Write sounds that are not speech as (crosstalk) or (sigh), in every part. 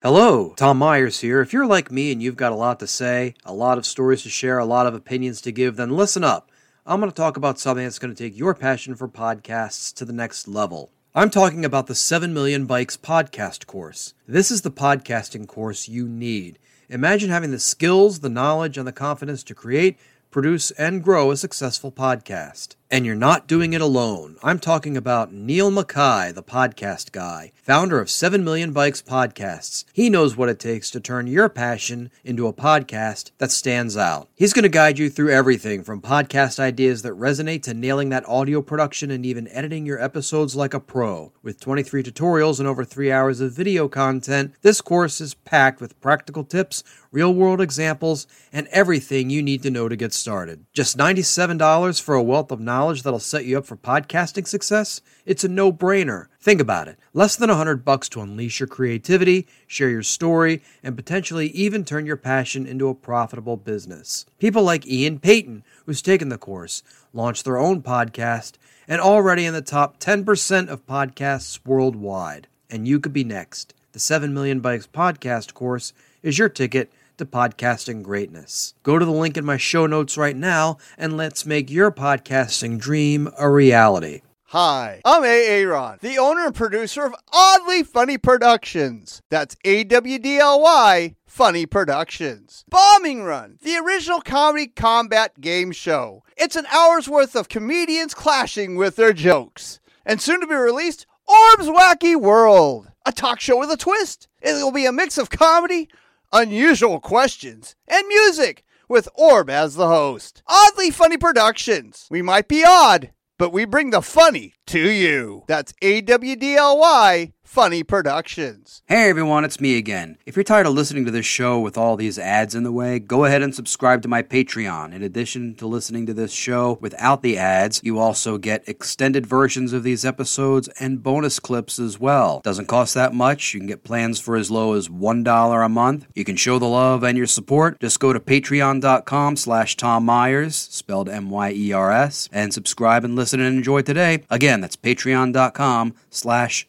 Hello, Tom Myers here. If you're like me and you've got a lot to say, a lot of stories to share, a lot of opinions to give, then listen up. I'm going to talk about something that's going to take your passion for podcasts to the next level. I'm talking about the 7 Million Bikes podcast course. This is the podcasting course you need. Imagine having the skills, the knowledge, and the confidence to create, produce, and grow a successful podcast. And you're not doing it alone. I'm talking about Niall Mackay, the podcast guy, founder of 7 Million Bikes Podcasts. He knows what it takes to turn your passion into a podcast that stands out. He's going to guide you through everything from podcast ideas that resonate to nailing that audio production and even editing your episodes like a pro. With 23 tutorials and over three hours of video content, this course is packed with practical tips, real world examples, and everything you need to know to get started. Just $97 for a wealth of knowledge knowledge that'll set you up for podcasting success, it's a no-brainer. Think about it. Less than 100 bucks to unleash your creativity, share your story, and potentially even turn your passion into a profitable business. People like Ian Payton, who's taken the course, launched their own podcast, and already in the top 10% of podcasts worldwide. And you could be next. The 7 Million Bikes podcast course is your ticket to podcasting greatness. Go to the link in my show notes right now and let's make your podcasting dream a reality. Hi, I'm A. Aaron, the owner and producer of AWDly Funny Productions. That's A W D L Y Funny Productions. Bombing Run, the original comedy combat game show. It's an hour's worth of comedians clashing with their jokes. And soon to be released, Orb's Wacky World, a talk show with a twist. It will be a mix of comedy, unusual questions, and music with Orb as the host. AWDly Funny Productions. We might be odd, but we bring the funny to you. That's A W D L Y Funny Productions. Hey everyone, it's me again. If you're tired of listening to this show with all these ads in the way, go ahead and subscribe to my Patreon. In addition to listening to this show without the ads, you also get extended versions of these episodes and bonus clips as well. Doesn't cost that much. You can get plans for as low as $1 a month. You can show the love and your support. Just go to patreon.com slash Tom Myers, spelled M-Y-E-R-S, and subscribe and listen and enjoy today. Again, that's patreon.com slash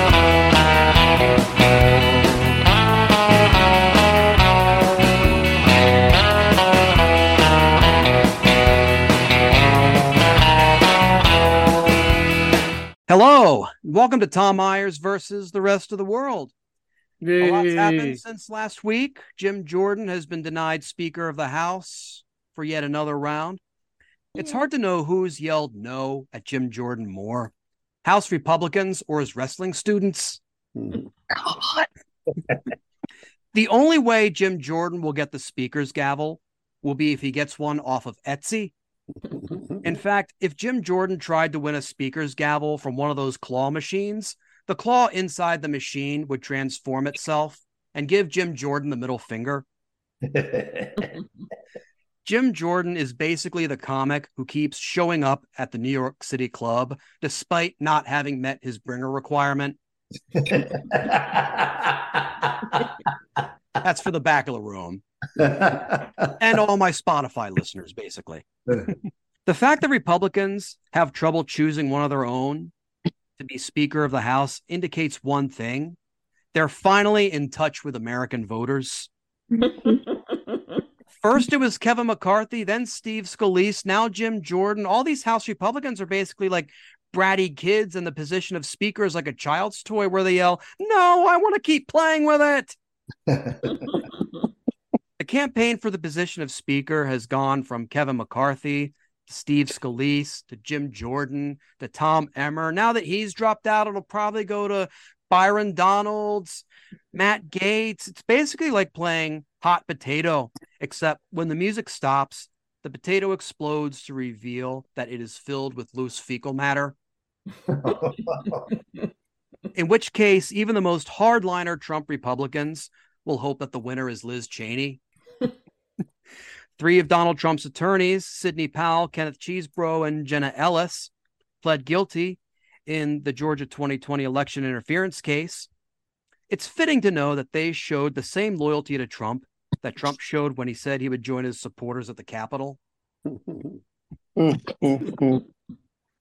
Hello, welcome to Tom Myers versus the rest of the world. A lot's happened since last week. Jim Jordan has been denied Speaker of the House for yet another round. It's hmm. hard to know who's yelled no at Jim Jordan more House Republicans or his wrestling students. Hmm. God. (laughs) the only way Jim Jordan will get the Speaker's gavel will be if he gets one off of Etsy. (laughs) In mm-hmm. fact, if Jim Jordan tried to win a speaker's gavel from one of those claw machines, the claw inside the machine would transform itself and give Jim Jordan the middle finger. (laughs) Jim Jordan is basically the comic who keeps showing up at the New York City club despite not having met his bringer requirement. That's for the back of the room (laughs) and all my Spotify listeners, basically. (laughs) the fact that Republicans have trouble choosing one of their own to be Speaker of the House indicates one thing. They're finally in touch with American voters. (laughs) First, it was Kevin McCarthy, then Steve Scalise, now Jim Jordan. All these House Republicans are basically like bratty kids in the position of Speaker is like a child's toy where they yell, No, I want to keep playing with it. (laughs) The campaign for the position of Speaker has gone from Kevin McCarthy Steve Scalise to Jim Jordan to Tom Emmer. Now that he's dropped out, it'll probably go to Byron Donalds, Matt Gaetz. It's basically like playing hot potato, except when the music stops, the potato explodes to reveal that it is filled with loose fecal matter. (laughs) In which case, even the most hardliner Trump Republicans will hope that the winner is Liz Cheney. (laughs) Three of Donald Trump's attorneys, Sidney Powell, Kenneth Chesebro, and Jenna Ellis, pled guilty in the Georgia 2020 election interference case. It's fitting to know that they showed the same loyalty to Trump that Trump showed when he said he would join his supporters at the Capitol.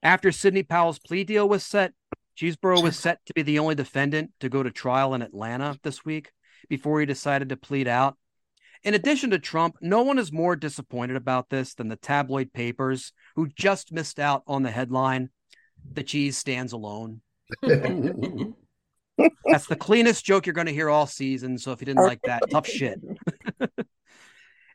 After Sidney Powell's plea deal was set, Chesebro was set to be the only defendant to go to trial in Atlanta this week before he decided to plead out. In addition to Trump, no one is more disappointed about this than the tabloid papers who just missed out on the headline The Cheese Stands Alone. (laughs) That's the cleanest joke you're going to hear all season. So if you didn't like that, tough shit. (laughs)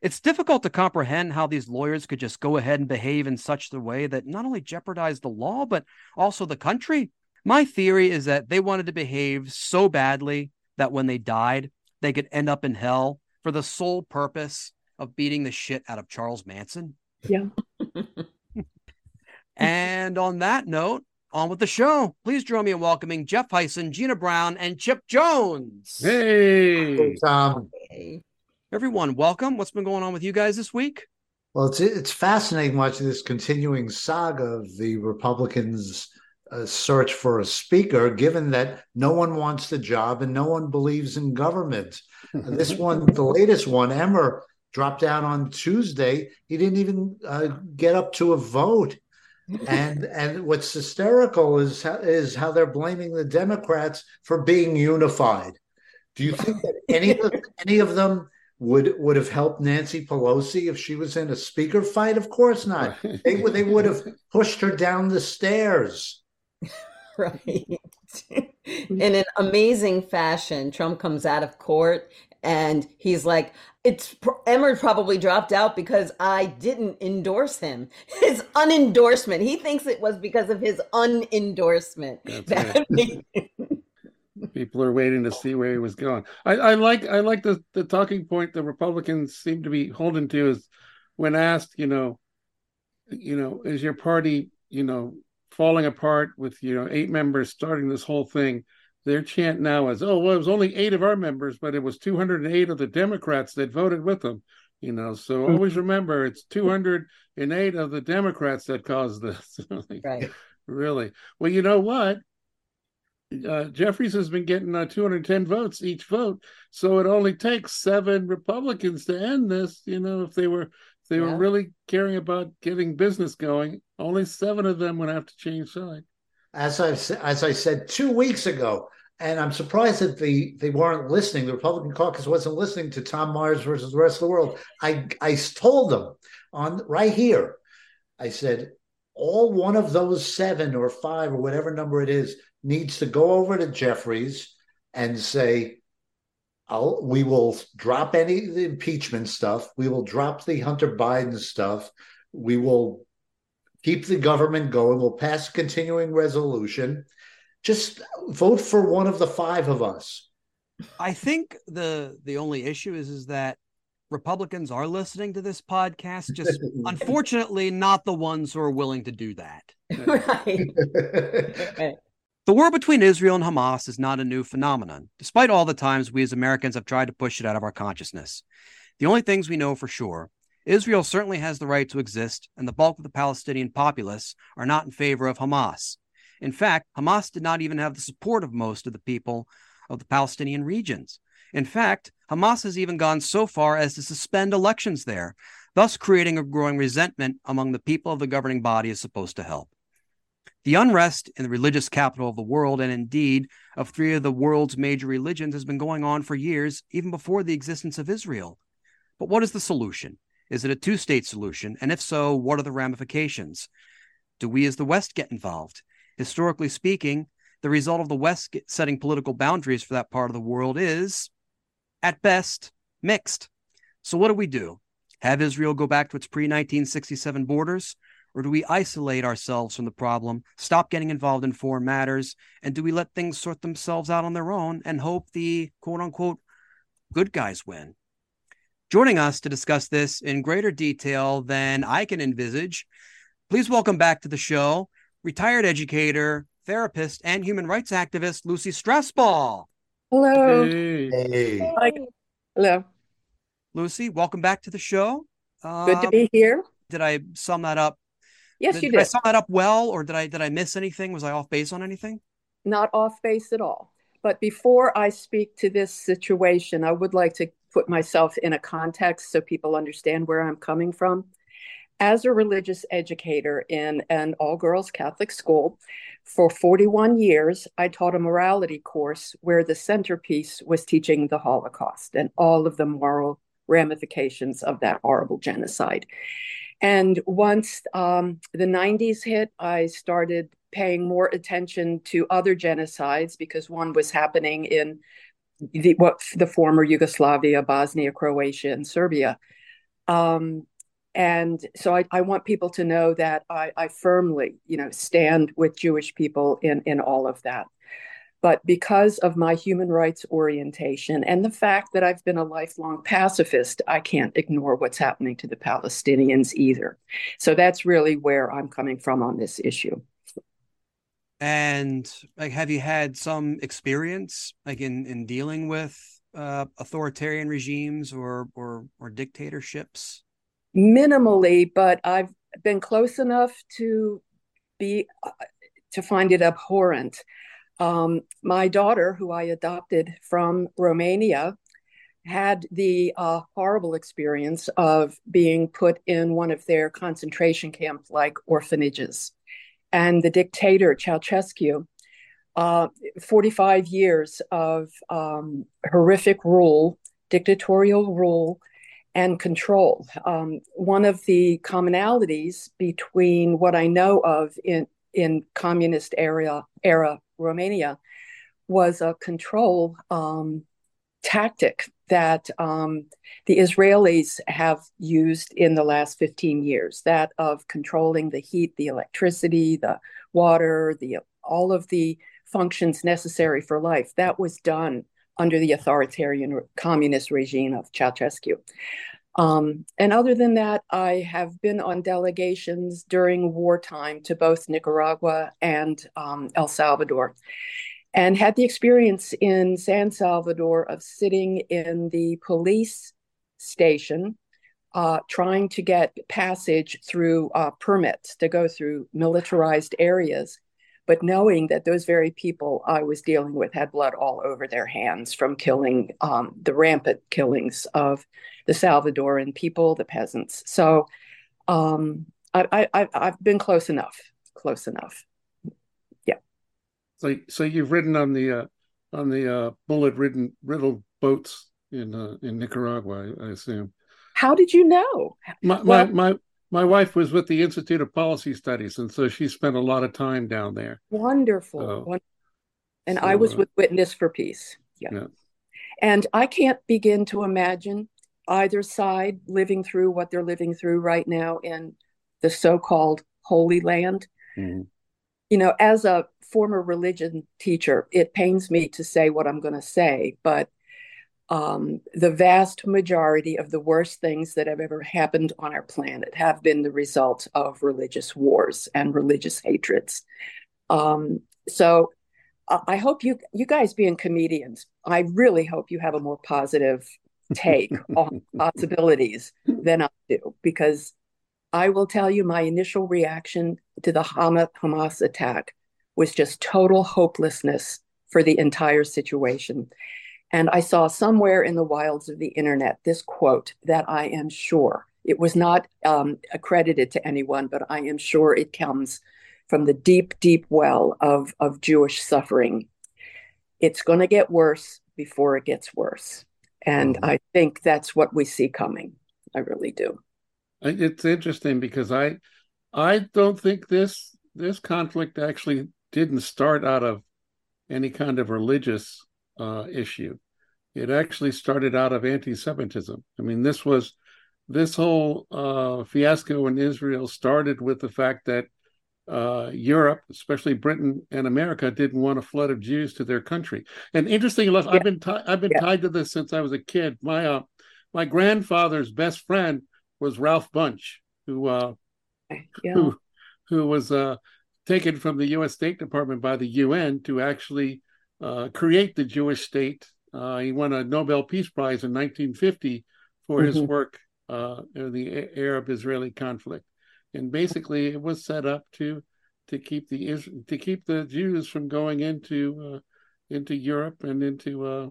it's difficult to comprehend how these lawyers could just go ahead and behave in such a way that not only jeopardized the law, but also the country. My theory is that they wanted to behave so badly that when they died, they could end up in hell for the sole purpose of beating the shit out of Charles Manson. Yeah. (laughs) and on that note, on with the show. Please join me in welcoming Jeff Hysen, Gina Brown, and Chipp Jones. Hey, Hey, Tom. Everyone, welcome. What's been going on with you guys this week? Well, it's it's fascinating watching this continuing saga of the Republicans' uh, search for a speaker, given that no one wants the job and no one believes in government. Uh, this (laughs) one, the latest one, Emmer dropped out on Tuesday. He didn't even uh, get up to a vote. and (laughs) and what's hysterical is how, is how they're blaming the Democrats for being unified. Do you think that any of (laughs) any of them would would have helped Nancy Pelosi if she was in a speaker fight? Of course not. They would they would have pushed her down the stairs. (laughs) right. Mm-hmm. in an amazing fashion, Trump comes out of court and he's like, "It's Emmer probably dropped out because I didn't endorse him. (laughs) His unendorsement. He thinks it was because of his unendorsement." That's right. (laughs) People are waiting to see where he was going. I, I like I like the the talking point the Republicans seem to be holding to is when asked, you know, you know, is your party, you know, falling apart with you know eight members starting this whole thing? Their chant now is, oh, well, it was only eight of our members, but it was 208 of the Democrats that voted with them. You know, so always remember it's 208 of the Democrats that caused this. (laughs) right. Really? Well, you know what? Uh, Jeffries has been getting uh, 210 votes each vote, so it only takes seven Republicans to end this. You know, if they were they Yeah. were really caring about getting business going, only seven of them would have to change side. As I as I said two weeks ago, and I'm surprised that the they weren't listening. The Republican caucus wasn't listening to Tom Myers versus the rest of the world. I I told them on right here. I said all one of those seven or five or whatever number it is needs to go over to Jeffries and say, I'll, we will drop any of the impeachment stuff. We will drop the Hunter Biden stuff. We will keep the government going. We'll pass a continuing resolution. Just vote for one of the five of us. I think the the only issue is is that Republicans are listening to this podcast, just (laughs) unfortunately not the ones who are willing to do that. (laughs) right. (laughs) right. The war between Israel and Hamas is not a new phenomenon, despite all the times we as Americans have tried to push it out of our consciousness. The only things we know for sure Israel certainly has the right to exist, and the bulk of the Palestinian populace are not in favor of Hamas. In fact, Hamas did not even have the support of most of the people of the Palestinian regions. In fact, Hamas has even gone so far as to suspend elections there, thus creating a growing resentment among the people of the governing body is supposed to help. The unrest in the religious capital of the world, and indeed of three of the world's major religions, has been going on for years, even before the existence of Israel. But what is the solution? Is it a two state solution? And if so, what are the ramifications? Do we as the West get involved? Historically speaking, the result of the West setting political boundaries for that part of the world is, at best, mixed. So, what do we do? Have Israel go back to its pre 1967 borders? Or do we isolate ourselves from the problem, stop getting involved in foreign matters, and do we let things sort themselves out on their own and hope the quote unquote good guys win? Joining us to discuss this in greater detail than I can envisage, please welcome back to the show retired educator, therapist, and human rights activist Lucy Strausbaugh. Hello. Hey. Hey, Hi. Hello. Lucy, welcome back to the show. Good to Um, be here. Did I sum that up? Yes, did, you did I did. sum that up well, or did I did I miss anything? Was I off base on anything? Not off base at all. But before I speak to this situation, I would like to put myself in a context so people understand where I'm coming from. As a religious educator in an all girls Catholic school for 41 years, I taught a morality course where the centerpiece was teaching the Holocaust and all of the moral ramifications of that horrible genocide. And once um, the 90s hit, I started paying more attention to other genocides because one was happening in the, what the former Yugoslavia, Bosnia, Croatia, and Serbia. Um, and so I, I, want people to know that I, I, firmly, you know, stand with Jewish people in in all of that. But because of my human rights orientation and the fact that I've been a lifelong pacifist, I can't ignore what's happening to the Palestinians either. So that's really where I'm coming from on this issue. And like, have you had some experience like in in dealing with uh, authoritarian regimes or or or dictatorships? Minimally, but I've been close enough to be uh, to find it abhorrent. Um, my daughter, who I adopted from Romania, had the uh, horrible experience of being put in one of their concentration camp like orphanages. And the dictator, Ceausescu, uh, 45 years of um, horrific rule, dictatorial rule, and control. Um, one of the commonalities between what I know of in, in communist era, era Romania was a control um, tactic that um, the Israelis have used in the last 15 years that of controlling the heat, the electricity, the water, the all of the functions necessary for life. That was done under the authoritarian communist regime of Ceausescu. Um, and other than that, I have been on delegations during wartime to both Nicaragua and um, El Salvador and had the experience in San Salvador of sitting in the police station uh, trying to get passage through uh, permits to go through militarized areas but knowing that those very people I was dealing with had blood all over their hands from killing um, the rampant killings of the Salvadoran people, the peasants. So um, I, I, I've been close enough, close enough. Yeah. So, so you've ridden on the uh, on the uh, bullet ridden riddled boats in uh, in Nicaragua, I, assume. How did you know? My, well, my, my wife was with the Institute of Policy Studies, and so she spent a lot of time down there. Wonderful. Uh, and so, I was uh, with Witness for Peace. Yeah. yeah. And I can't begin to imagine either side living through what they're living through right now in the so called Holy Land. Mm-hmm. You know, as a former religion teacher, it pains me to say what I'm going to say, but um, the vast majority of the worst things that have ever happened on our planet have been the result of religious wars and religious hatreds. Um, so I hope you you guys being comedians, I really hope you have a more positive take (laughs) on possibilities than I do, because I will tell you my initial reaction to the Hamas attack was just total hopelessness for the entire situation. And I saw somewhere in the wilds of the internet this quote that I am sure it was not um, accredited to anyone, but I am sure it comes from the deep, deep well of, of Jewish suffering. It's going to get worse before it gets worse. And mm-hmm. I think that's what we see coming. I really do. It's interesting because I I don't think this this conflict actually didn't start out of any kind of religious uh, issue. It actually started out of anti-Semitism. I mean, this was this whole uh, fiasco in Israel started with the fact that uh, Europe, especially Britain and America, didn't want a flood of Jews to their country. And interesting enough, yeah. I've been t- I've been yeah. tied to this since I was a kid. My uh, my grandfather's best friend was Ralph Bunche, who uh, yeah. who who was uh, taken from the U.S. State Department by the UN to actually uh, create the Jewish state. Uh, he won a Nobel Peace Prize in 1950 for mm-hmm. his work uh, in the Arab-Israeli conflict, and basically it was set up to to keep the to keep the Jews from going into into Europe and into uh,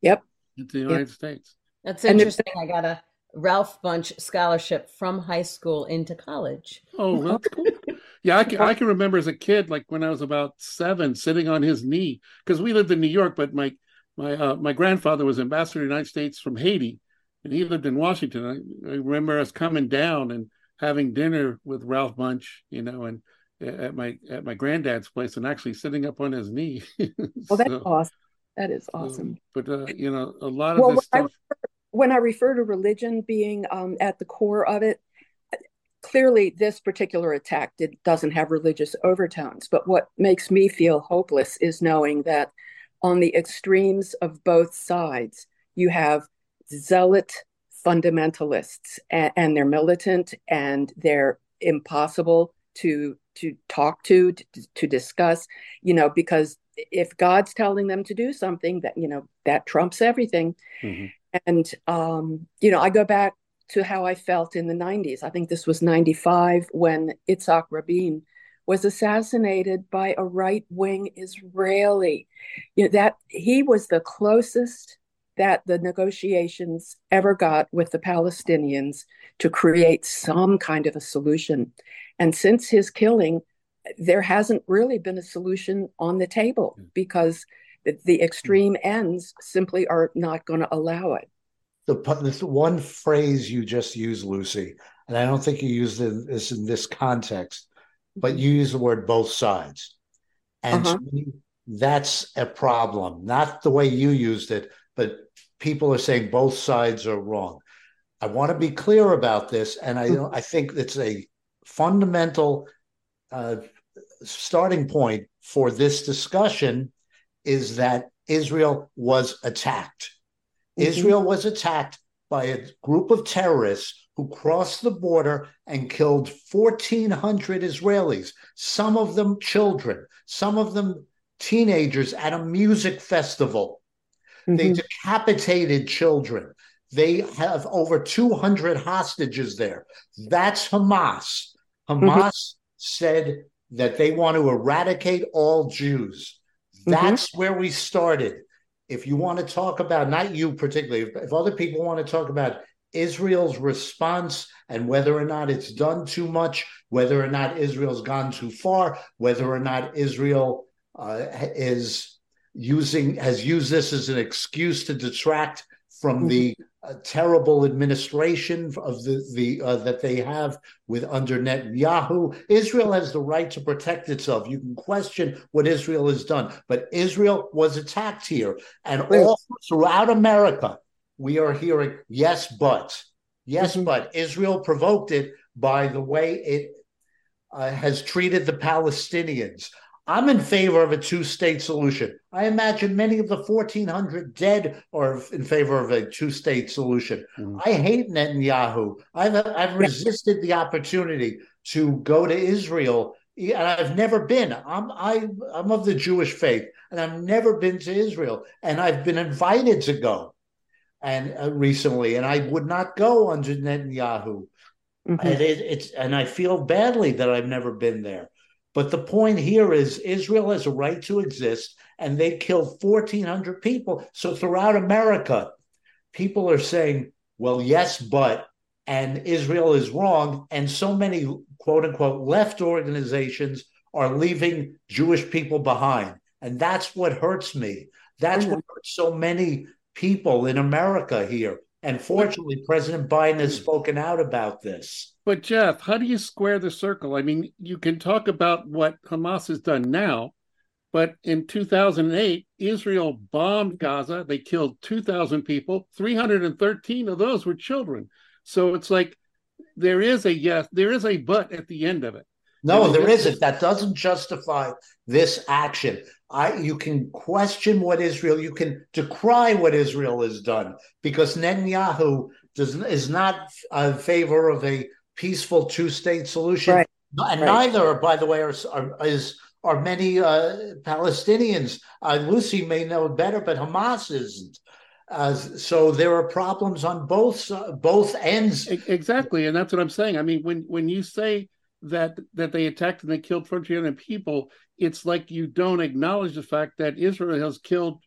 yep into the United yep. States. That's interesting. I got a Ralph Bunche scholarship from high school into college. Oh, that's cool. (laughs) yeah, I can I can remember as a kid, like when I was about seven, sitting on his knee because we lived in New York, but my my uh, my grandfather was ambassador to the United States from Haiti, and he lived in Washington. I, I remember us coming down and having dinner with Ralph Bunche, you know, and at my at my granddad's place, and actually sitting up on his knee. (laughs) well, that's so, awesome. That is awesome. but uh, you know, a lot of well, this stuff. I, when I refer to religion being um, at the core of it, clearly this particular attack did, doesn't have religious overtones. But what makes me feel hopeless is knowing that on the extremes of both sides, you have zealot fundamentalists, and, and they're militant and they're impossible to to talk to, to to discuss. You know, because if God's telling them to do something, that you know that trumps everything. Mm-hmm. And, um, you know, I go back to how I felt in the 90s. I think this was 95 when Itzhak Rabin was assassinated by a right wing Israeli. You know, that he was the closest that the negotiations ever got with the Palestinians to create some kind of a solution. And since his killing, there hasn't really been a solution on the table hmm. because the extreme ends simply are not going to allow it. The, the one phrase you just used, Lucy, and I don't think you used this in this context, but you use the word both sides. And uh-huh. that's a problem. Not the way you used it, but people are saying both sides are wrong. I want to be clear about this, and I I think it's a fundamental uh, starting point for this discussion is that Israel was attacked. Mm-hmm. Israel was attacked by a group of terrorists who crossed the border and killed 1,400 Israelis, some of them children, some of them teenagers at a music festival. Mm-hmm. They decapitated children. They have over 200 hostages there. That's Hamas. Mm-hmm. Hamas mm-hmm. said that they want to eradicate all Jews. Mm-hmm. That's mm-hmm. where we started. If you want to talk about, not you particularly, if, other people want to talk about Israel's response and whether or not it's done too much, whether or not Israel's gone too far, whether or not Israel uh, is using has used this as an excuse to detract from mm-hmm. the uh, terrible administration of the the uh, that they have with under Netanyahu. Israel has the right to protect itself. You can question what Israel has done, but Israel was attacked here, and all throughout America, we are hearing yes, but yes, mm-hmm. but Israel provoked it by the way it uh, has treated the Palestinians. I'm in favor of a two state solution. I imagine many of the 1,400 dead are in favor of a two state solution. Mm. I hate Netanyahu. I've, I've resisted the opportunity to go to Israel, and I've never been. I'm, I, I'm of the Jewish faith, and I've never been to Israel, and I've been invited to go and uh, recently, and I would not go under Netanyahu. Mm-hmm. And it, it's and I feel badly that I've never been there. But the point here is Israel has a right to exist, and they killed 1,400 people. So throughout America, people are saying, well, yes, but, and Israel is wrong. And so many quote unquote left organizations are leaving Jewish people behind. And that's what hurts me. That's mm-hmm. what hurts so many people in America here. And fortunately, President Biden has hmm. spoken out about this. But Jeff, how do you square the circle? I mean, you can talk about what Hamas has done now, but in 2008, Israel bombed Gaza. They killed 2,000 people. 313 of those were children. So it's like there is a yes, there is a but at the end of it. No, there isn't. That doesn't justify this action. I you can question what Israel, you can decry what Israel has done because Netanyahu does is not in favor of a peaceful two state solution. Right. And right. neither, by the way, are, are is are many uh, Palestinians. Uh, Lucy may know better, but Hamas isn't. Uh, so there are problems on both uh, both ends. Exactly, and that's what I'm saying. I mean, when when you say that that they attacked and they killed 1,400 people, it's like you don't acknowledge the fact that Israel has killed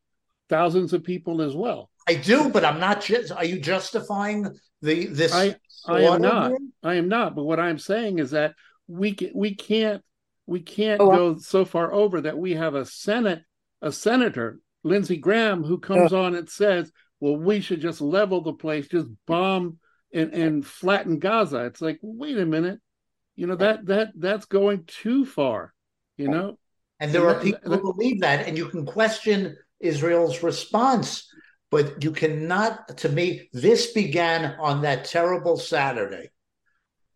thousands of people as well. I do, but I'm not. Just, are you justifying the this? I I am not. I am not. But what I'm saying is that we can, we can't we can't oh, go so far over that we have a senate a senator Lindsey Graham who comes on and says, "Well, we should just level the place, just bomb and and flatten Gaza." It's like, wait a minute, you know that that that's going too far, you know. And there and are that, people that, who believe that, and you can question Israel's response, but you cannot. To me, this began on that terrible Saturday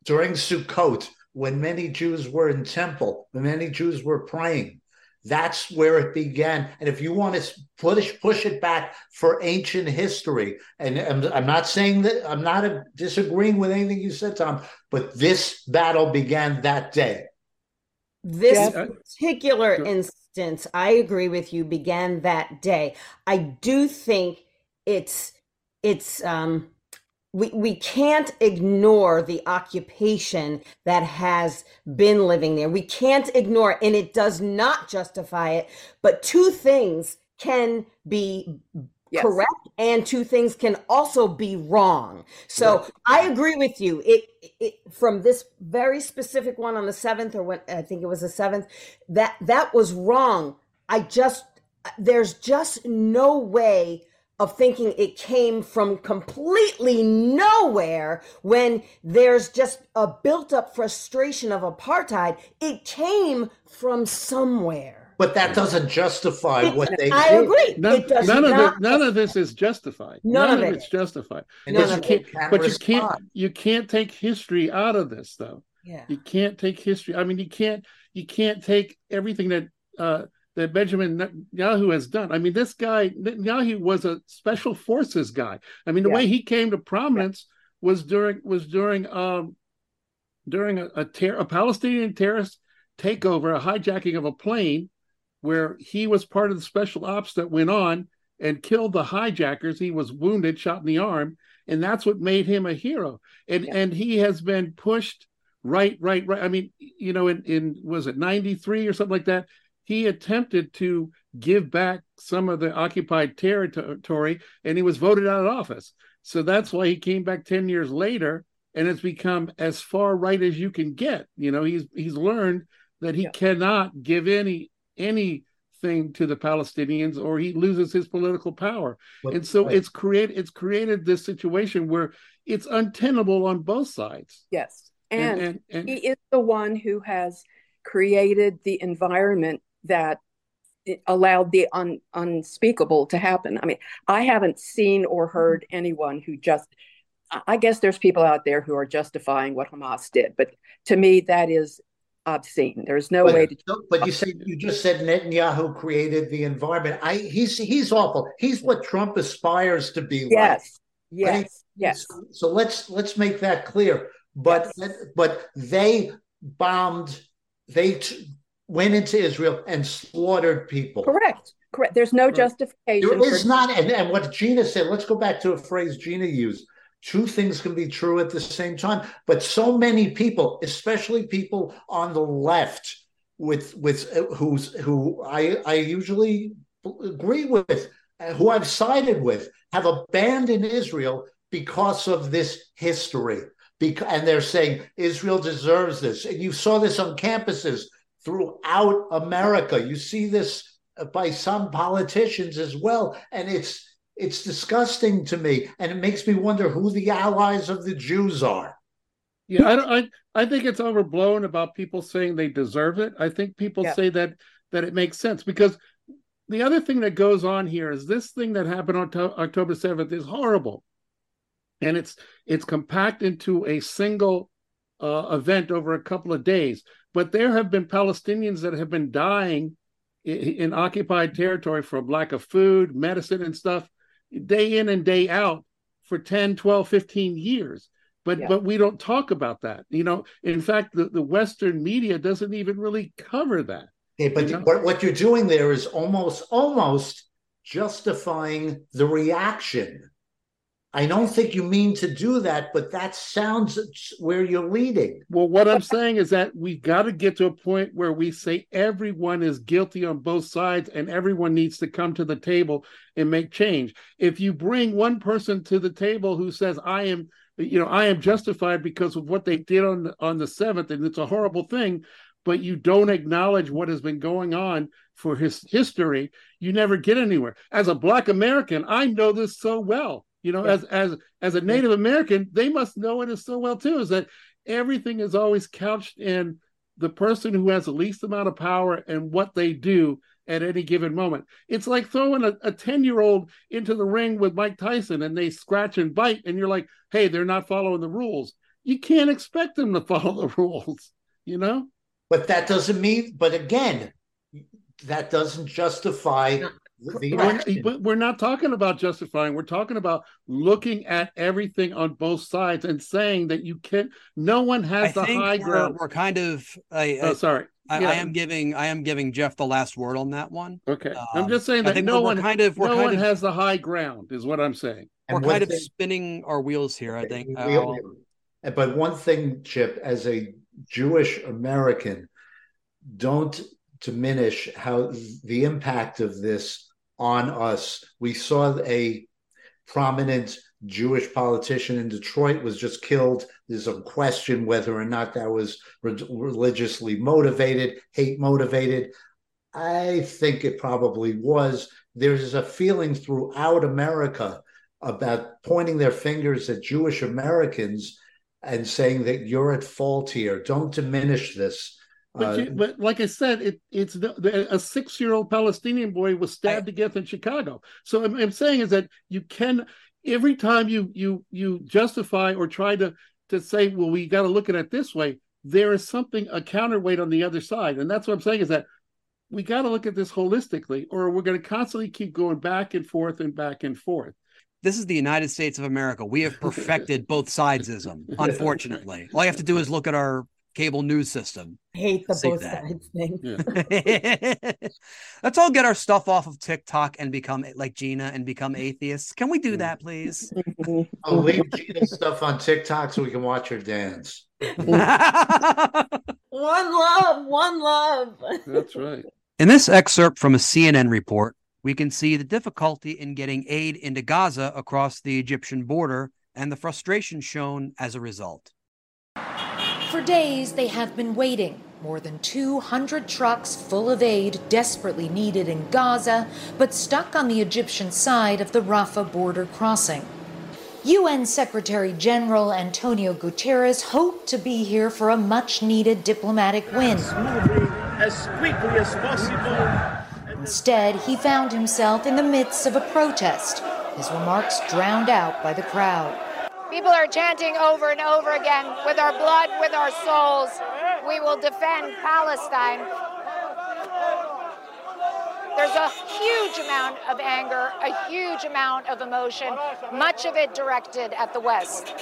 during Sukkot when many Jews were in temple, when many Jews were praying. That's where it began. And if you want to push push it back for ancient history, and I'm, I'm not saying that I'm not disagreeing with anything you said, Tom, but this battle began that day. This particular instance, I agree with you, began that day. I do think it's it's um we, we can't ignore the occupation that has been living there. We can't ignore it, and it does not justify it. But two things can be yes. correct, and two things can also be wrong. So right. I agree with you. It, it from this very specific one on the seventh, or when I think it was the seventh, that that was wrong. I just there's just no way of thinking it came from completely nowhere when there's just a built up frustration of apartheid. It came from somewhere. But that doesn't justify it, what they I did. agree. None, none of it, none of this is justified. None, none of, of it. it's justified. And but you can't, can't but you can't you can't take history out of this though. Yeah. You can't take history. I mean, you can't you can't take everything that uh, that Benjamin Netanyahu has done. I mean, this guy Netanyahu was a special forces guy. I mean, the Yeah. way he came to prominence was during was during um during a a, ter- a Palestinian terrorist takeover, a hijacking of a plane, where he was part of the special ops that went on and killed the hijackers. He was wounded, shot in the arm, and that's what made him a hero. And Yeah. and he has been pushed right, right, right. I mean, you know, in in was it ninety three or something like that? He attempted to give back some of the occupied territory, and he was voted out of office. So that's why he came back ten years later, and has become as far right as you can get. You know, he's he's learned that he Yeah. cannot give any anything to the Palestinians, or he loses his political power. But- and so right. it's created it's created this situation where it's untenable on both sides. Yes. And And, and, and he is the one who has created the environment that it allowed the un, unspeakable to happen. I mean, I haven't seen or heard anyone who just, I I guess there's people out there who are justifying what Hamas did, but to me, that is obscene. There's no But, way to. but you say you just said Netanyahu created the environment. I he's he's awful. He's what Trump aspires to be like. Yes. Yes. Right? Yes. So, so let's let's make that clear. But but they bombed. They t- went into Israel and slaughtered people. Correct. Correct. There's no justification. There is for- not, and, and what Gina said. Let's go back to a phrase Gina used. Two things can be true at the same time, but so many people, especially people on the left, with with who's who I I usually agree with, uh, who I've sided with, have abandoned Israel because of this history. Because, and they're saying Israel deserves this. And you saw this on campuses throughout America. You see this uh, by some politicians as well, and it's it's disgusting to me, and it makes me wonder who the allies of the Jews are. yeah, I don't I I think it's overblown about people saying they deserve it. I think people Yeah. say that that it makes sense because the other thing that goes on here is this thing that happened on to- October 7th is horrible. And it's it's compact into a single uh, event over a couple of days. But there have been Palestinians that have been dying in, in occupied territory from lack of food, medicine, and stuff day in and day out for 10, 12, 15 years. But Yeah. but we don't talk about that. You know, in fact, the, the Western media doesn't even really cover that. Okay, but You know? what, what you're doing there is almost almost justifying the reaction. I don't think you mean to do that, but that sounds where you're leading. Well, what I'm saying is that we've got to get to a point where we say everyone is guilty on both sides and everyone needs to come to the table and make change. If you bring one person to the table who says, I am, you know, I am justified because of what they did on on the seventh, and it's a horrible thing, but you don't acknowledge what has been going on for his history, you never get anywhere. As a black American, I know this so well you know, yeah. as as as a Native American, they must know it as so well too. Is that everything is always couched in the person who has the least amount of power and what they do at any given moment. It's like throwing a 10 year old into the ring with Mike Tyson and they scratch and bite, and you're like, hey, they're not following the rules. You can't expect them to (laughs) follow the rules, you know? But that doesn't mean, but again, that doesn't justify we're, we're, not talking about justifying. We're talking about looking at everything on both sides and saying that you can't. No one has I the high ground. We're kind of. I, oh, sorry. I, yeah. I, am giving. I am giving Jeff the last word on that one. Okay, um, I'm just saying that no one kind of. no one of, has the high ground, is what I'm saying. We're kind of spinning our wheels here. I think. Uh, but one thing, Chipp, as a Jewish American, don't diminish how the impact of this on us. We saw a prominent Jewish politician in Detroit was just killed. There's a question whether or not that was re- religiously motivated, hate motivated. I think it probably was. There's a feeling throughout America about pointing their fingers at Jewish Americans and saying that you're at fault here. Don't diminish this. But, uh, you, but like I said, it, it's the, the, a six-year-old Palestinian boy was stabbed I, to death in Chicago. So I'm, I'm saying is that you can every time you you you justify or try to to say, well, we got to look at it this way. There is something a counterweight on the other side, and that's what I'm saying is that we got to look at this holistically, or we're going to constantly keep going back and forth and back and forth. This is the United States of America. We have (laughs) perfected both sidesism. (laughs) Unfortunately, all you have to do is look at our cable news system. I hate the both that. sides thing. Yeah. (laughs) Let's all get our stuff off of TikTok and become like Gina and become atheists. Can we do that, please? I'll (laughs) oh, leave Gina's stuff on TikTok so we can watch her dance. (laughs) one love, one love. That's right. In this excerpt from a CNN report, we can see the difficulty in getting aid into Gaza across the Egyptian border and the frustration shown as a result. For days, they have been waiting. More than 200 trucks full of aid desperately needed in Gaza, but stuck on the Egyptian side of the Rafah border crossing. UN Secretary General Antonio Guterres hoped to be here for a much needed diplomatic win. As quickly as possible. Instead, he found himself in the midst of a protest, his remarks drowned out by the crowd. People are chanting over and over again with our blood, with our souls, we will defend Palestine. There's a huge amount of anger, a huge amount of emotion, much of it directed at the West.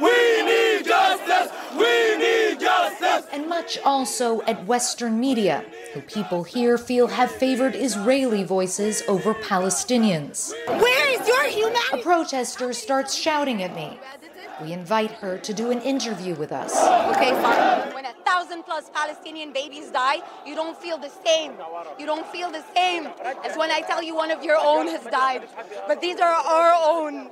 We need justice! We need justice! And much also at Western media, who people here feel have favored Israeli voices over Palestinians. Where is your humanity? A protester starts shouting at me. We invite her to do an interview with us. Okay, fine. When a thousand plus Palestinian babies die, you don't feel the same. You don't feel the same as when I tell you one of your own has died. But these are our own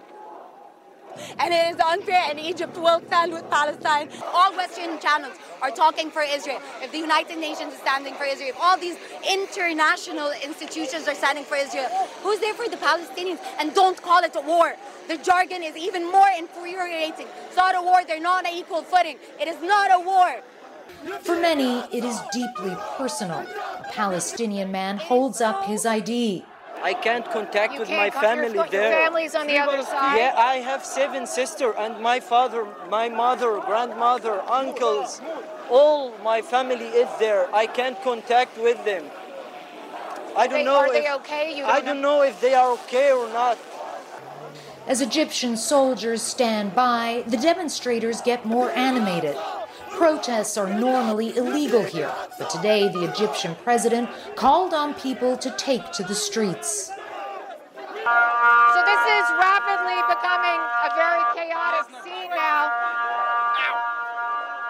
and it is unfair, and Egypt will stand with Palestine. All Western channels are talking for Israel. If the United Nations is standing for Israel, if all these international institutions are standing for Israel, who's there for the Palestinians? And don't call it a war. The jargon is even more infuriating. It's not a war, they're not on equal footing. It is not a war. For many, it is deeply personal. A Palestinian man holds up his ID. I can't contact you with can't my family your, there. Your family's on the other side. Yeah, I have seven sisters and my father, my mother, grandmother, uncles. All my family is there. I can't contact with them. I don't they, know. Are if, they okay? Don't I don't know. know if they are okay or not. As Egyptian soldiers stand by, the demonstrators get more animated. Protests are normally illegal here, but today the Egyptian president called on people to take to the streets. So This is rapidly becoming a very chaotic scene now.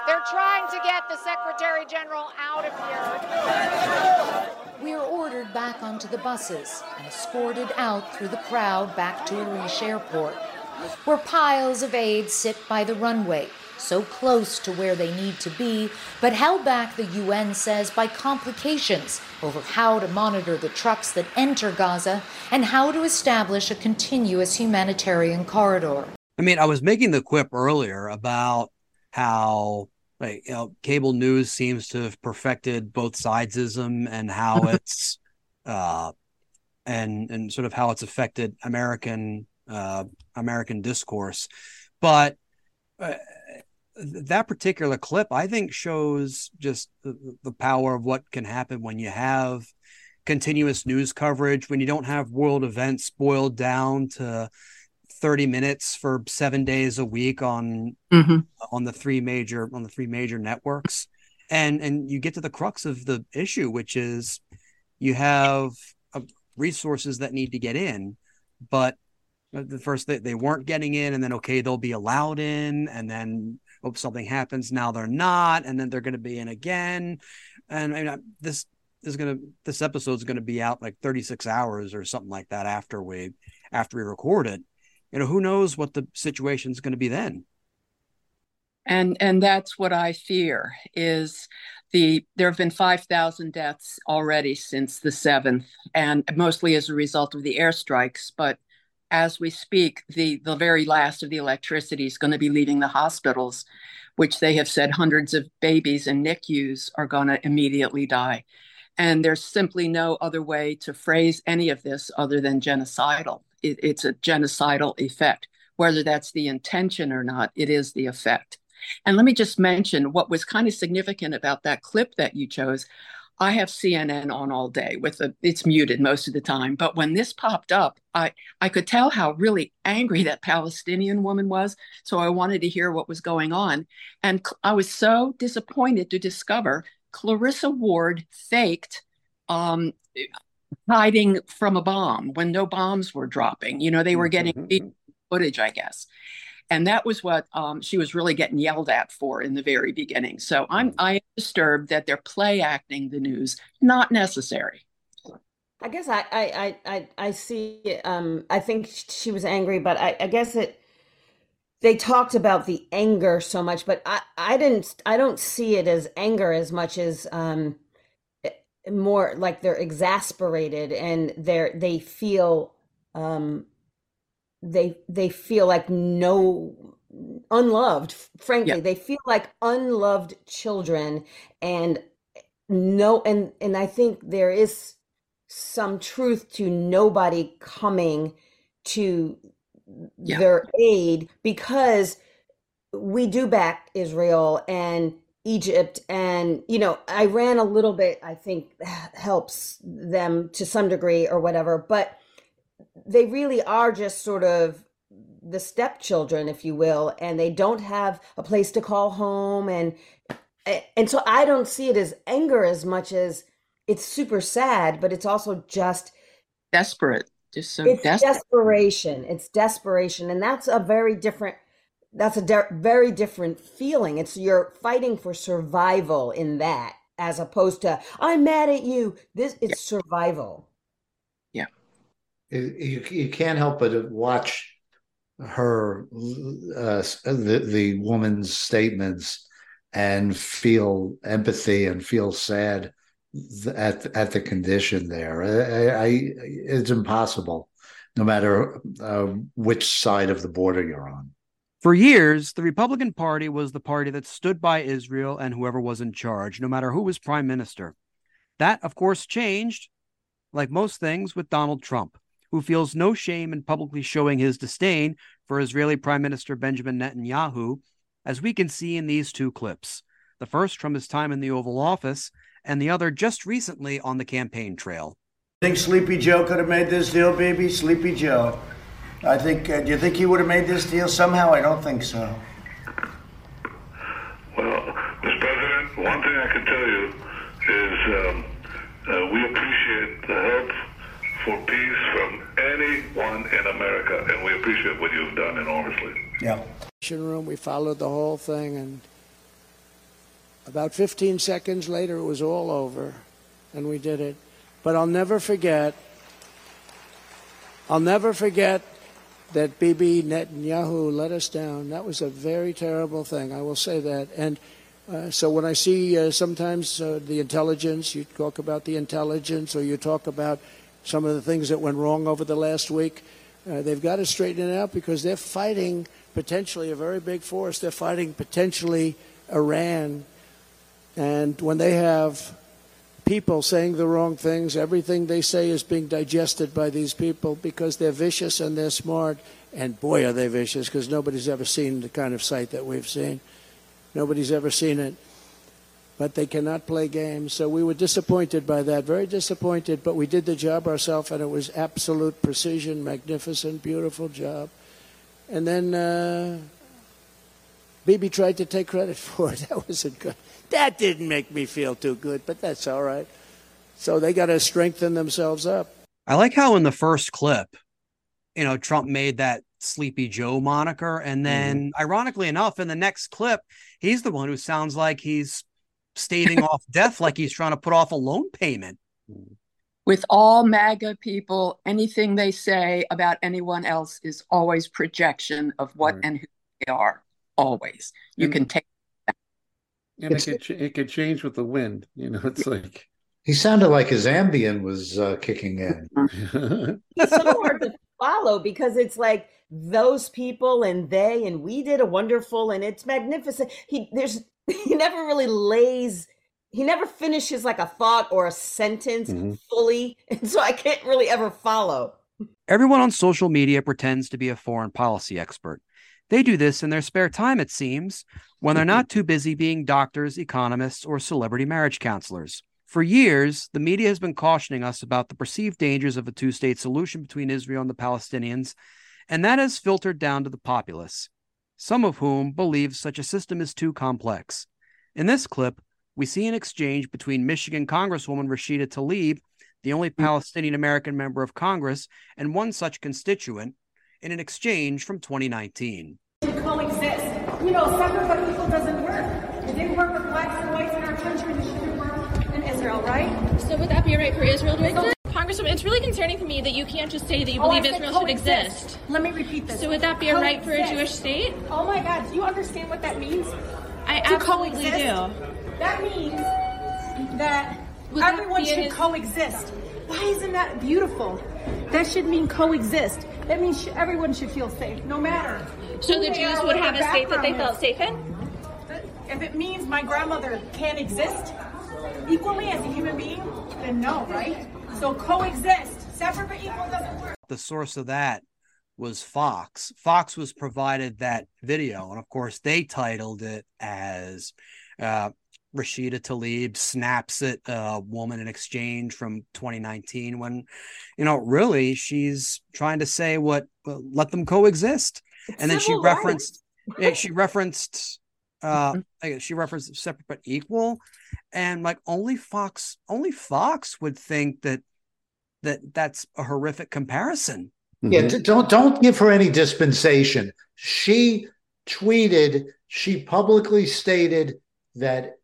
They're trying to get the Secretary General out of here. We are ordered back onto the buses and escorted out through the crowd back to Arish Airport, where piles of aides sit by the runway, so close to where they need to be, but held back, the UN says, by complications over how to monitor the trucks that enter Gaza and how to establish a continuous humanitarian corridor. I mean, I was making the quip earlier about how like you know, cable news seems to have perfected both sidesism and how (laughs) it's uh and and sort of how it's affected American uh American discourse. But uh, that particular clip, I think, shows just the, the power of what can happen when you have continuous news coverage, when you don't have world events boiled down to 30 minutes for seven days a week on Mm-hmm. on the three major on the three major networks and and you get to the crux of the issue which is you have uh, resources that need to get in but the first they, they weren't getting in and then okay they'll be allowed in and then oh something happens. Now they're not and then they're going to be in again. And I mean, uh, this is going to this episode is going to be out like 36 hours or something like that after we after we record it. You know who knows what the situation is going to be then. And and that's what i fear is the there have been 5000 deaths already since the 7th and mostly as a result of the airstrikes but as we speak the the very last of the electricity is going to be leaving the hospitals which they have said hundreds of babies in NICUs are going to immediately die. And there's simply no other way to phrase any of this other than genocidal. It, it's a genocidal effect. Whether that's the intention or not it is the effect. And let me just mention what was kind of significant about that clip that you chose. I have CNN on all day with the it's muted most of the time, but when this popped up, I I could tell how really angry that Palestinian woman was, so I wanted to hear what was going on. And I was so disappointed to discover Clarissa Ward faked um, hiding from a bomb when no bombs were dropping. You know, they were getting Mm-hmm. footage, I guess and that was what um, she was really getting yelled at for in the very beginning. So I'm I am disturbed that they're play acting the news, not necessary. I guess I I I I, I see. Um, I think she was angry, but I, I guess it. They talked about the anger so much, but I I didn't. I don't see it as anger as much as um, eh, more like they're exasperated and they're they feel um they they feel like no unloved frankly Yeah. they feel like unloved children and no and and i think there is some truth to nobody coming to Yeah. their aid because we do back israel and egypt and you know iran a little bit i think (sighs) helps them to some degree or whatever but they really are just sort of the stepchildren, if you will, and they don't have a place to call home, and and so I don't see it as anger as much as it's super sad, but it's also just Desperate, just so it's desperate. desperation. It's desperation, and that's a very different. That's a de- very different feeling. It's you're fighting for survival in that, as opposed to I'm mad at you. This it's survival. You you can't help but watch her uh, the the woman's statements and feel empathy and feel sad at at the condition there. I, I it's impossible, no matter uh, which side of the border you're on. For years, the Republican Party was the party that stood by Israel and whoever was in charge, no matter who was prime minister. That, of course, changed, like most things, with Donald Trump, who feels no shame in publicly showing his disdain for Israeli Prime Minister Benjamin Netanyahu, as we can see in these two clips. The first from his time in the Oval Office, and the other just recently on the campaign trail. I Think Sleepy Joe could have made this deal, baby? Sleepy Joe. I think. Uh, do you think he would have made this deal somehow? I don't think so. Well, Mr. President, one thing I can tell you is um, uh, we appreciate the help for peace from anyone in America, and we appreciate what you've done enormously. Yeah. Room. We followed the whole thing, and about 15 seconds later, it was all over, and we did it. But I'll never forget. I'll never forget that Bibi Netanyahu let us down. That was a very terrible thing. I will say that. And uh, so when I see uh, sometimes uh, the intelligence, you talk about the intelligence, or you talk about some of the things that went wrong over the last week. Uh, they've got to straighten it out because they're fighting potentially a very big force. They're fighting potentially Iran. And when they have people saying the wrong things, everything they say is being digested by these people because they're vicious and they're smart. And boy, are they vicious because nobody's ever seen the kind of sight that we've seen. Nobody's ever seen it. But they cannot play games. So we were disappointed by that, very disappointed. But we did the job ourselves, and it was absolute precision, magnificent, beautiful job. And then uh, Bibi tried to take credit (laughs) for it. That wasn't good. That didn't make me feel too good, but that's all right. So they got to strengthen themselves up. I like how in the first clip, you know, Trump made that Sleepy Joe moniker. And then, mm-hmm. ironically enough, in the next clip, he's the one who sounds like he's staving off death, like he's trying to put off a loan payment. With all MAGA people, anything they say about anyone else is always projection of what right. and who they are. Always. You and, can take that. And it could, it could change with the wind. You know, it's like. He sounded like his Ambien was uh, kicking in. (laughs) it's so hard to follow because it's like those people and they and we did a wonderful and it's magnificent. He there's (laughs) he never really lays he never finishes like a thought or a sentence mm-hmm. fully (laughs) and so i can't really ever follow everyone on social media pretends to be a foreign policy expert they do this in their spare time it seems when they're not (laughs) too busy being doctors economists or celebrity marriage counselors for years the media has been cautioning us about the perceived dangers of a two-state solution between israel and the palestinians and that has filtered down to the populace some of whom believe such a system is too complex. In this clip, we see an exchange between Michigan Congresswoman Rashida Tlaib, the only hmm. Palestinian American member of Congress, and one such constituent in an exchange from 2019. Coexist. You know, separate but equal doesn't work. It didn't work with blacks and whites in our country. It shouldn't work in Israel, right? So would that be right for Israel to exist? Congresswoman, it's really concerning for me that you can't just say that you oh, believe Israel should exist. Let me repeat this. So would that be a right for a Jewish state? Oh my God, do you understand what that means? I to absolutely coexist? do. That means that would everyone that should his... coexist. Why isn't that beautiful? That should mean coexist. That means everyone should feel safe, no matter. So the Jews would have a state that they felt safe in? If it means my grandmother can't exist equally as a human being, then no, right? So coexist. Separate but equal doesn't work. The source of that was Fox. Fox was provided that video, and of course, they titled it as uh, Rashida Tlaib snaps at a woman in exchange from 2019 when, you know, really she's trying to say what uh, let them coexist. It's and then she referenced, she referenced, uh, mm-hmm. she referenced separate but equal. And like only Fox, only Fox would think that that that's a horrific comparison. Yeah, mm-hmm. don't don't give her any dispensation. She tweeted, she publicly stated that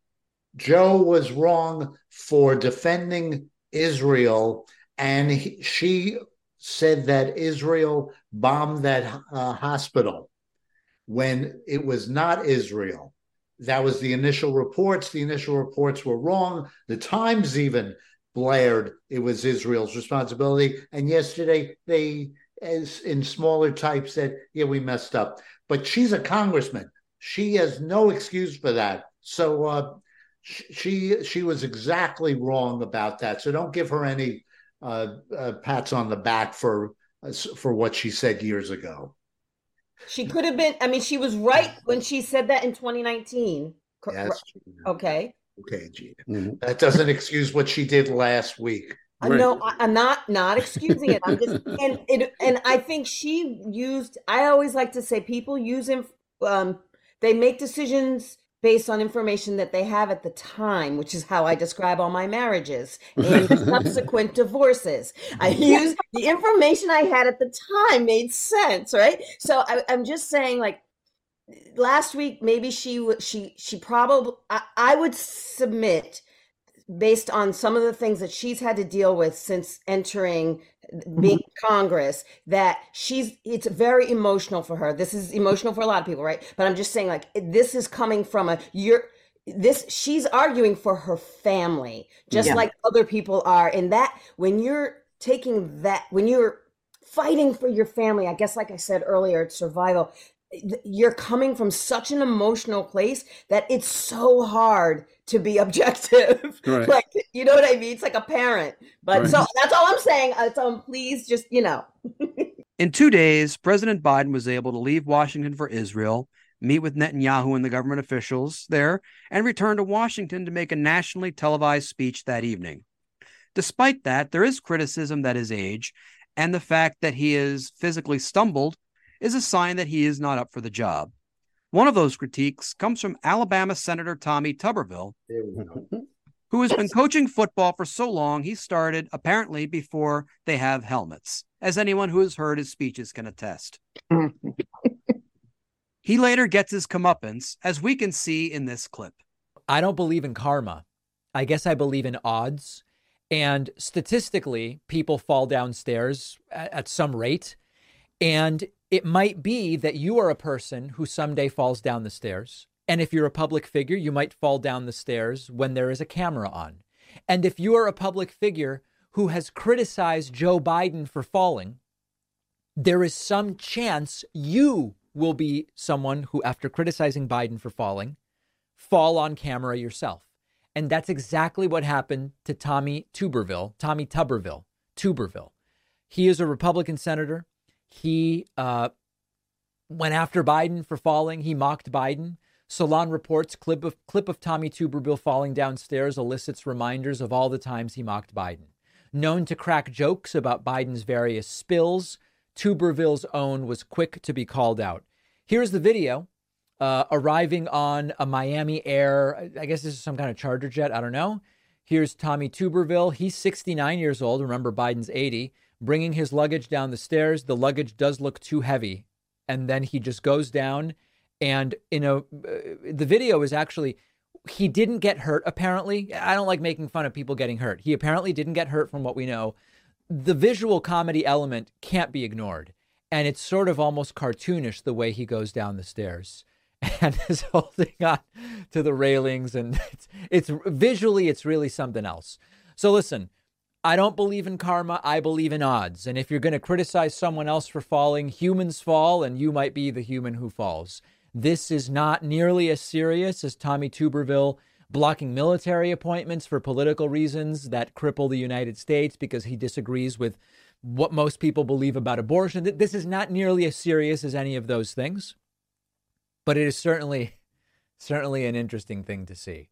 Joe was wrong for defending Israel, and he, she said that Israel bombed that uh, hospital when it was not Israel. That was the initial reports. The initial reports were wrong. The Times even blared it was Israel's responsibility. And yesterday they, as in smaller type, said, "Yeah, we messed up." But she's a congressman. She has no excuse for that. So uh, she she was exactly wrong about that. So don't give her any uh, uh, pats on the back for uh, for what she said years ago. She could have been. I mean, she was right when she said that in 2019. Yes. Okay. Okay, Gina. Mm-hmm. That doesn't excuse what she did last week. Uh, right. No, I'm not not excusing it. I'm just and it and I think she used. I always like to say people use him. Um, they make decisions based on information that they have at the time, which is how I describe all my marriages and (laughs) subsequent divorces. I use the information I had at the time made sense, right? So I, I'm just saying, like last week, maybe she she she probably I, I would submit based on some of the things that she's had to deal with since entering mm-hmm. being Congress that she's it's very emotional for her. This is emotional for a lot of people, right? But I'm just saying like this is coming from a you're this she's arguing for her family just Yeah. like other people are and that when you're taking that when you're fighting for your family, I guess like I said earlier, it's survival. Th- You're coming from such an emotional place that it's so hard to be (laughs) objective. Right. like, you know what I mean? It's like a parent. But Right. so that's all I'm saying. Uh, So please just, you know. (laughs) In two days, President Biden was able to leave Washington for Israel, meet with Netanyahu and the government officials there, and return to Washington to make a nationally televised speech that evening. Despite that, there is criticism that his age and the fact that he is physically stumbled is a sign that he is not up for the job. One of those critiques comes from Alabama Senator Tommy Tuberville, (laughs) who has been coaching football for so long he started apparently before they have helmets, as anyone who has heard his speeches can attest. he later gets his comeuppance, as we can see in this clip. I don't believe in karma. I guess I believe in odds. And statistically, people fall downstairs at, at some rate. And it might be that you are a person who someday falls down the stairs. And if you're a public figure, you might fall down the stairs when there is a camera on. And if you are a public figure who has criticized Joe Biden for falling, there is some chance you will be someone who, after criticizing Biden for falling, fall on camera yourself. And that's exactly what happened to Tommy Tuberville, Tommy Tuberville, Tuberville. He is a Republican senator. He uh, went after Biden for falling. He mocked Biden. Salon reports clip of clip of Tommy Tuberville falling downstairs elicits reminders of all the times he mocked Biden. Known to crack jokes about Biden's various spills, Tuberville's own was quick to be called out. Here's the video uh, arriving on a Miami Air. I guess this is some kind of charter jet. I don't know. Here's Tommy Tuberville. He's 69 years old. Remember, Biden's 80. Bringing his luggage down the stairs. The luggage does look too heavy. And then he just goes down. And, you know, uh, the video is actually, he didn't get hurt, apparently. I don't like making fun of people getting hurt. He apparently didn't get hurt from what we know. The visual comedy element can't be ignored. And it's sort of almost cartoonish the way he goes down the stairs (laughs) and is holding on to the railings and (laughs) it's, it's visually it's really something else so listen i don't believe in karma i believe in odds and if you're going to criticize someone else for falling humans fall and you might be the human who falls this is not nearly as serious as tommy tuberville blocking military appointments for political reasons that cripple the united states because he disagrees with what most people believe about abortion this is not nearly as serious as any of those things but it is certainly certainly an interesting thing to see.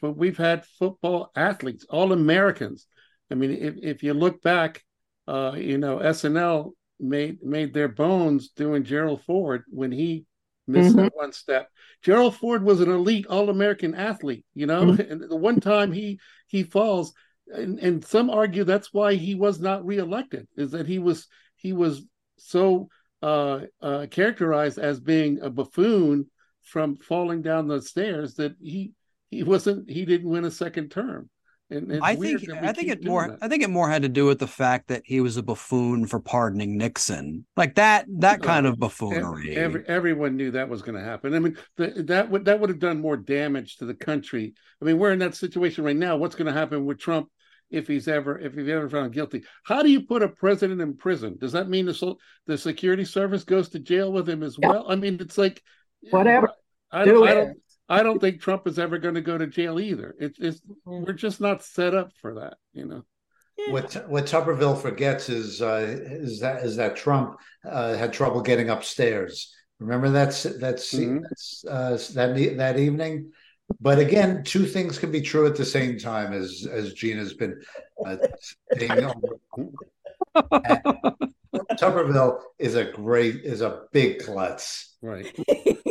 But we've had football athletes, all Americans. I mean, if, if you look back, uh, you know, SNL made made their bones doing Gerald Ford when he missed Mhm. that one step. Gerald Ford was an elite All American athlete, you know, Mhm. and the one time he he falls, and, and some argue that's why he was not reelected, is that he was he was so uh, uh, characterized as being a buffoon from falling down the stairs that he he wasn't he didn't win a second term. And it's I weird think that we I think it more that. I think it more had to do with the fact that he was a buffoon for pardoning Nixon, like that that kind of buffoonery. Every, everyone knew that was going to happen. I mean, the, that would that would have done more damage to the country. I mean, we're in that situation right now. What's going to happen with Trump if he's ever if he's ever found guilty? How do you put a president in prison? Does that mean the the security service goes to jail with him as well? I mean, it's like eh, Whatever. I, Do I it. don't. I don't think Trump is ever going to go to jail either. It's, it's we're just not set up for that, you know. What what Tuberville forgets is uh, is that is that Trump uh, had trouble getting upstairs. Remember that's that's that's uh, that that evening. But again, two things can be true at the same time, as as Gina's been uh, saying. (laughs) Tuberville is a great, is a big klutz. Right.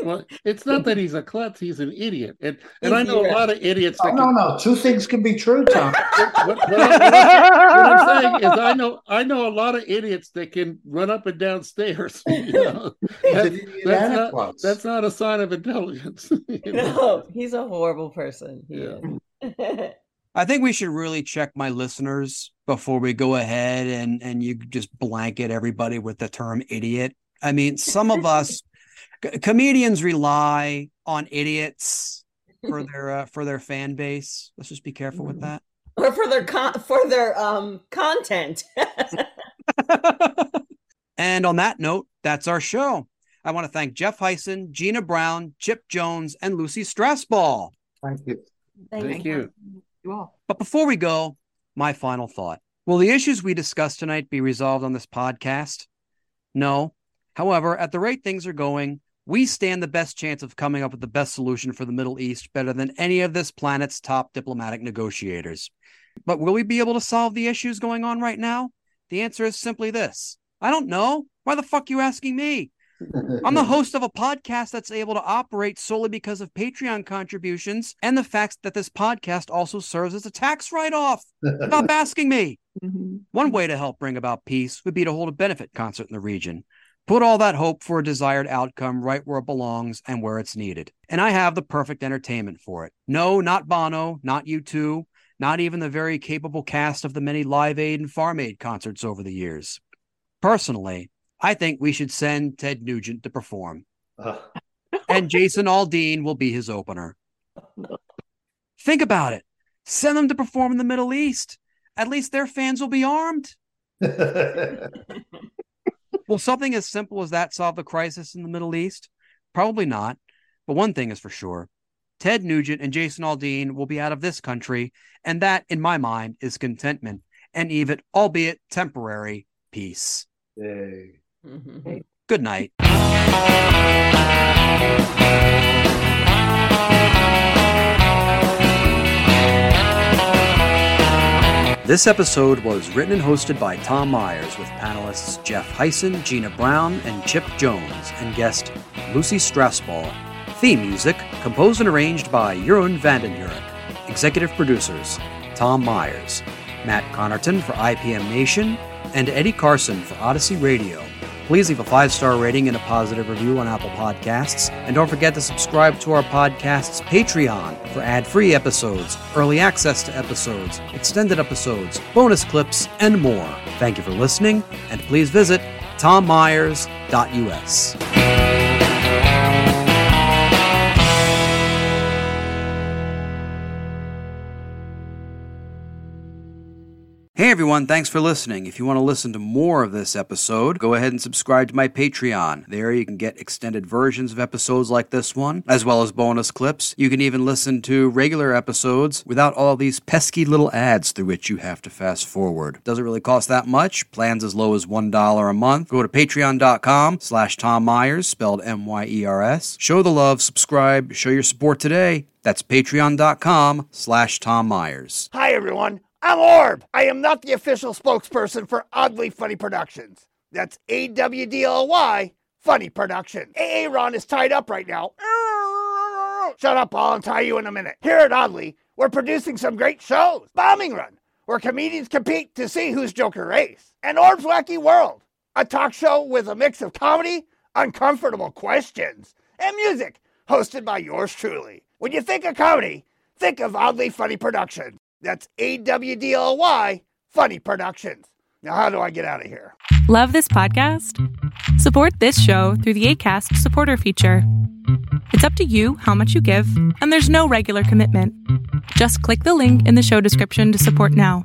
Well, it's not that he's a klutz; he's an idiot, and and He's I know a lot of idiots. Oh, That no, can, no, two things can be true, Tom. (laughs) what, what I, what I- what I'm saying is, I know I know a lot of idiots that can run up and down stairs. (laughs) You know? He's That- that's not that's not a sign of intelligence. (laughs) you know? No, he's a horrible person. He Yeah. Is. I think we should really check my listeners before we go ahead and and you just blanket everybody with the term idiot. I mean, some of us (laughs) c- comedians rely on idiots for their uh, for their fan base. Let's just be careful with that. or for their con- for their um content. (laughs) And on that note, that's our show. I want to thank Jeff Hysen, Gina Brown, Chipp Jones, and Lucy Strausbaugh. Thank you. Thank you. You all. But before we go, my final thought. Will the issues we discussed tonight be resolved on this podcast? No. However, at the rate things are going, we stand the best chance of coming up with the best solution for the Middle East better than any of this planet's top diplomatic negotiators. But will we be able to solve the issues going on right now? The answer is simply this I don't know. Why the fuck are you asking me? I'm the (laughs) host of a podcast that's able to operate solely because of Patreon contributions and the fact that this podcast also serves as a tax write off. Stop (laughs) asking me. Mm-hmm. One way to help bring about peace would be to hold a benefit concert in the region. Put all that hope for a desired outcome right where it belongs and where it's needed. And I have the perfect entertainment for it. No, not Bono, not U2, not even the very capable cast of the many Live Aid and Farm Aid concerts over the years. Personally, I think we should send Ted Nugent to perform, Uh, and Jason Aldean will be his opener. Think about it. Send them to perform in the Middle East. At least their fans will be armed. (laughs) Will something as simple as that solve the crisis in the Middle East? Probably not. But one thing is for sure Ted Nugent and Jason Aldean will be out of this country, and that, in my mind, is contentment and even, albeit temporary, peace. Yay. Good night. This episode was written and hosted by Tom Myers with panelists Jeff Hysen, Gina Brown, and Chipp Jones, and guest Lucy Strausbaugh. Theme music composed and arranged by Jeroen van den Hurck. Executive producers Tom Myers, Matt Connarton for IPM Nation, and Eddie Carson for Odyssey Radio. Please leave a five star rating and a positive review on Apple Podcasts. And don't forget to subscribe to our podcast's Patreon for ad free episodes, early access to episodes, extended episodes, bonus clips, and more. Thank you for listening, and please visit tommyers.us. Hey everyone, thanks for listening. If you want to listen to more of this episode, go ahead and subscribe to my Patreon. There you can get extended versions of episodes like this one, as well as bonus clips. You can even listen to regular episodes without all these pesky little ads through which you have to fast forward. Doesn't really cost that much. Plans as low as $1 a month. Go to patreon.com slash Tom Myers, spelled M-Y-E-R-S. Show the love, subscribe, show your support today. That's patreon.com slash Tom Myers. Hi, everyone. I'm Orb. I am not the official spokesperson for AWDly Funny Productions. That's A W D L Y Funny Productions. Aaron is tied up right now. Shut up, I'll untie you in a minute. Here at AWDly, we're producing some great shows. Bombing Run, where comedians compete to see who's Joker Race. And Orb's Wacky World, a talk show with a mix of comedy, uncomfortable questions, and music, hosted by yours truly. When you think of comedy, think of AWDly Funny Productions. That's A W D L Y Funny Productions. Now, how do I get out of here? Love this podcast? Support this show through the Acast supporter feature. It's up to you how much you give, and there's no regular commitment. Just click the link in the show description to support now.